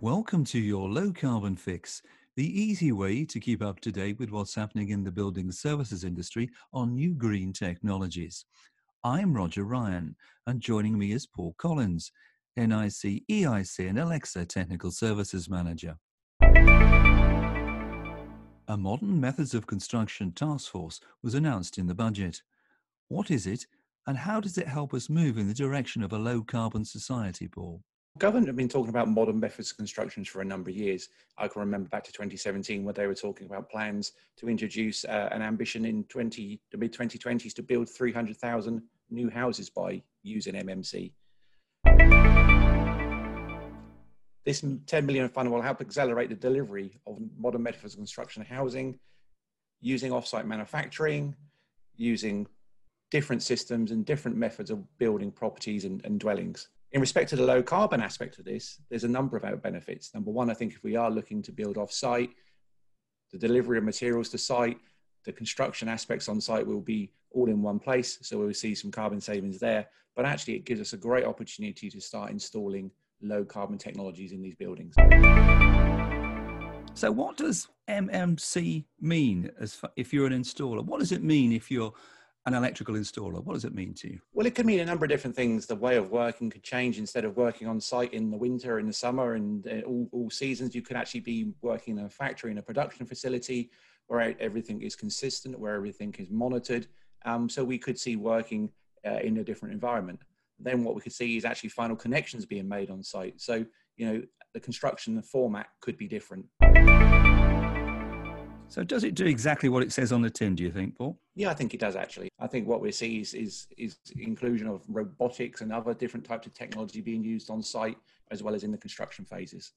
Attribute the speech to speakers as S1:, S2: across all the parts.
S1: Welcome to your low carbon fix, the easy way to keep up to date with what's happening in the building services industry on new green technologies. I'm Roger Ryan, and joining me is Paul Collins, NICEIC, and ELECSA Technical Services Manager. A modern methods of construction task force was announced in the budget. What is it, and how does it help us move in the direction of a low carbon society, Paul?
S2: Government have been talking about modern methods of construction for a number of years. I can remember back to 2017 where they were talking about plans to introduce uh, an ambition in 20, the mid 2020s to build 300,000 new houses by using MMC. This 10 million fund will help accelerate the delivery of modern methods of construction housing using offsite manufacturing, using different systems and different methods of building properties and, and dwellings in respect to the low carbon aspect of this, there's a number of our benefits. Number one, I think if we are looking to build off site, the delivery of materials to site, the construction aspects on site will be all in one place. So we'll see some carbon savings there. But actually, it gives us a great opportunity to start installing low carbon technologies in these buildings.
S1: So, what does MMC mean as if you're an installer? What does it mean if you're an electrical installer? What does it mean to you?
S2: Well, it could mean a number of different things. The way of working could change. Instead of working on site in the winter, in the summer, and uh, all, all seasons, you could actually be working in a factory, in a production facility where everything is consistent, where everything is monitored. Um, so we could see working uh, in a different environment. Then what we could see is actually final connections being made on site. So, you know, the construction format could be different.
S1: So does it do exactly what it says on the tin, do you think, Paul?
S2: Yeah, I think it does actually. I think what we see is, is, is inclusion of robotics and other different types of technology being used on site as well as in the construction phases.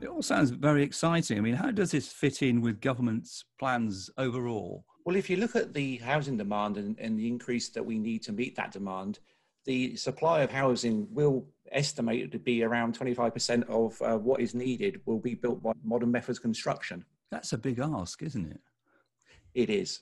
S1: It all sounds very exciting. I mean, how does this fit in with government's plans overall?
S2: Well, if you look at the housing demand and, and the increase that we need to meet that demand, the supply of housing will estimate to be around 25% of uh, what is needed will be built by modern methods construction.
S1: That's a big ask, isn't it?
S2: It is.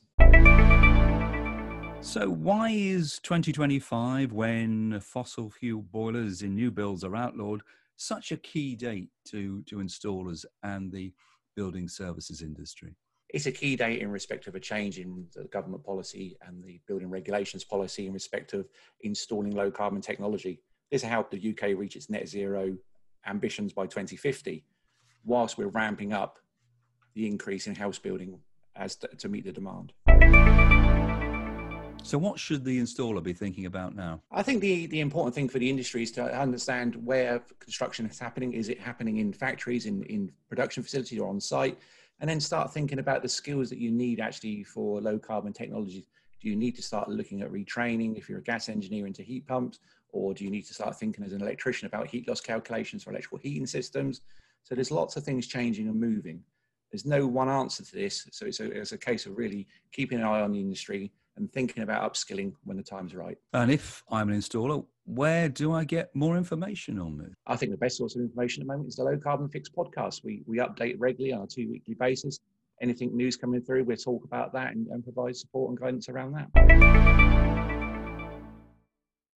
S1: So, why is 2025, when fossil fuel boilers in new builds are outlawed, such a key date to, to installers and the building services industry?
S2: it's a key date in respect of a change in the government policy and the building regulations policy in respect of installing low carbon technology. This will help the UK reach its net zero ambitions by 2050, whilst we're ramping up the increase in house building as to, to meet the demand.
S1: So, what should the installer be thinking about now?
S2: I think the, the important thing for the industry is to understand where construction is happening. Is it happening in factories, in, in production facilities, or on site? and then start thinking about the skills that you need actually for low carbon technologies. Do you need to start looking at retraining if you're a gas engineer into heat pumps, or do you need to start thinking as an electrician about heat loss calculations for electrical heating systems? So there's lots of things changing and moving. There's no one answer to this, so it's a, it's a case of really keeping an eye on the industry and thinking about upskilling when the time's right.
S1: And if I'm an installer, where do I get more information on this?
S2: I think the best source of information at the moment is the Low Carbon Fix podcast. We, we update regularly on a two weekly basis. Anything news coming through, we'll talk about that and, and provide support and guidance around that.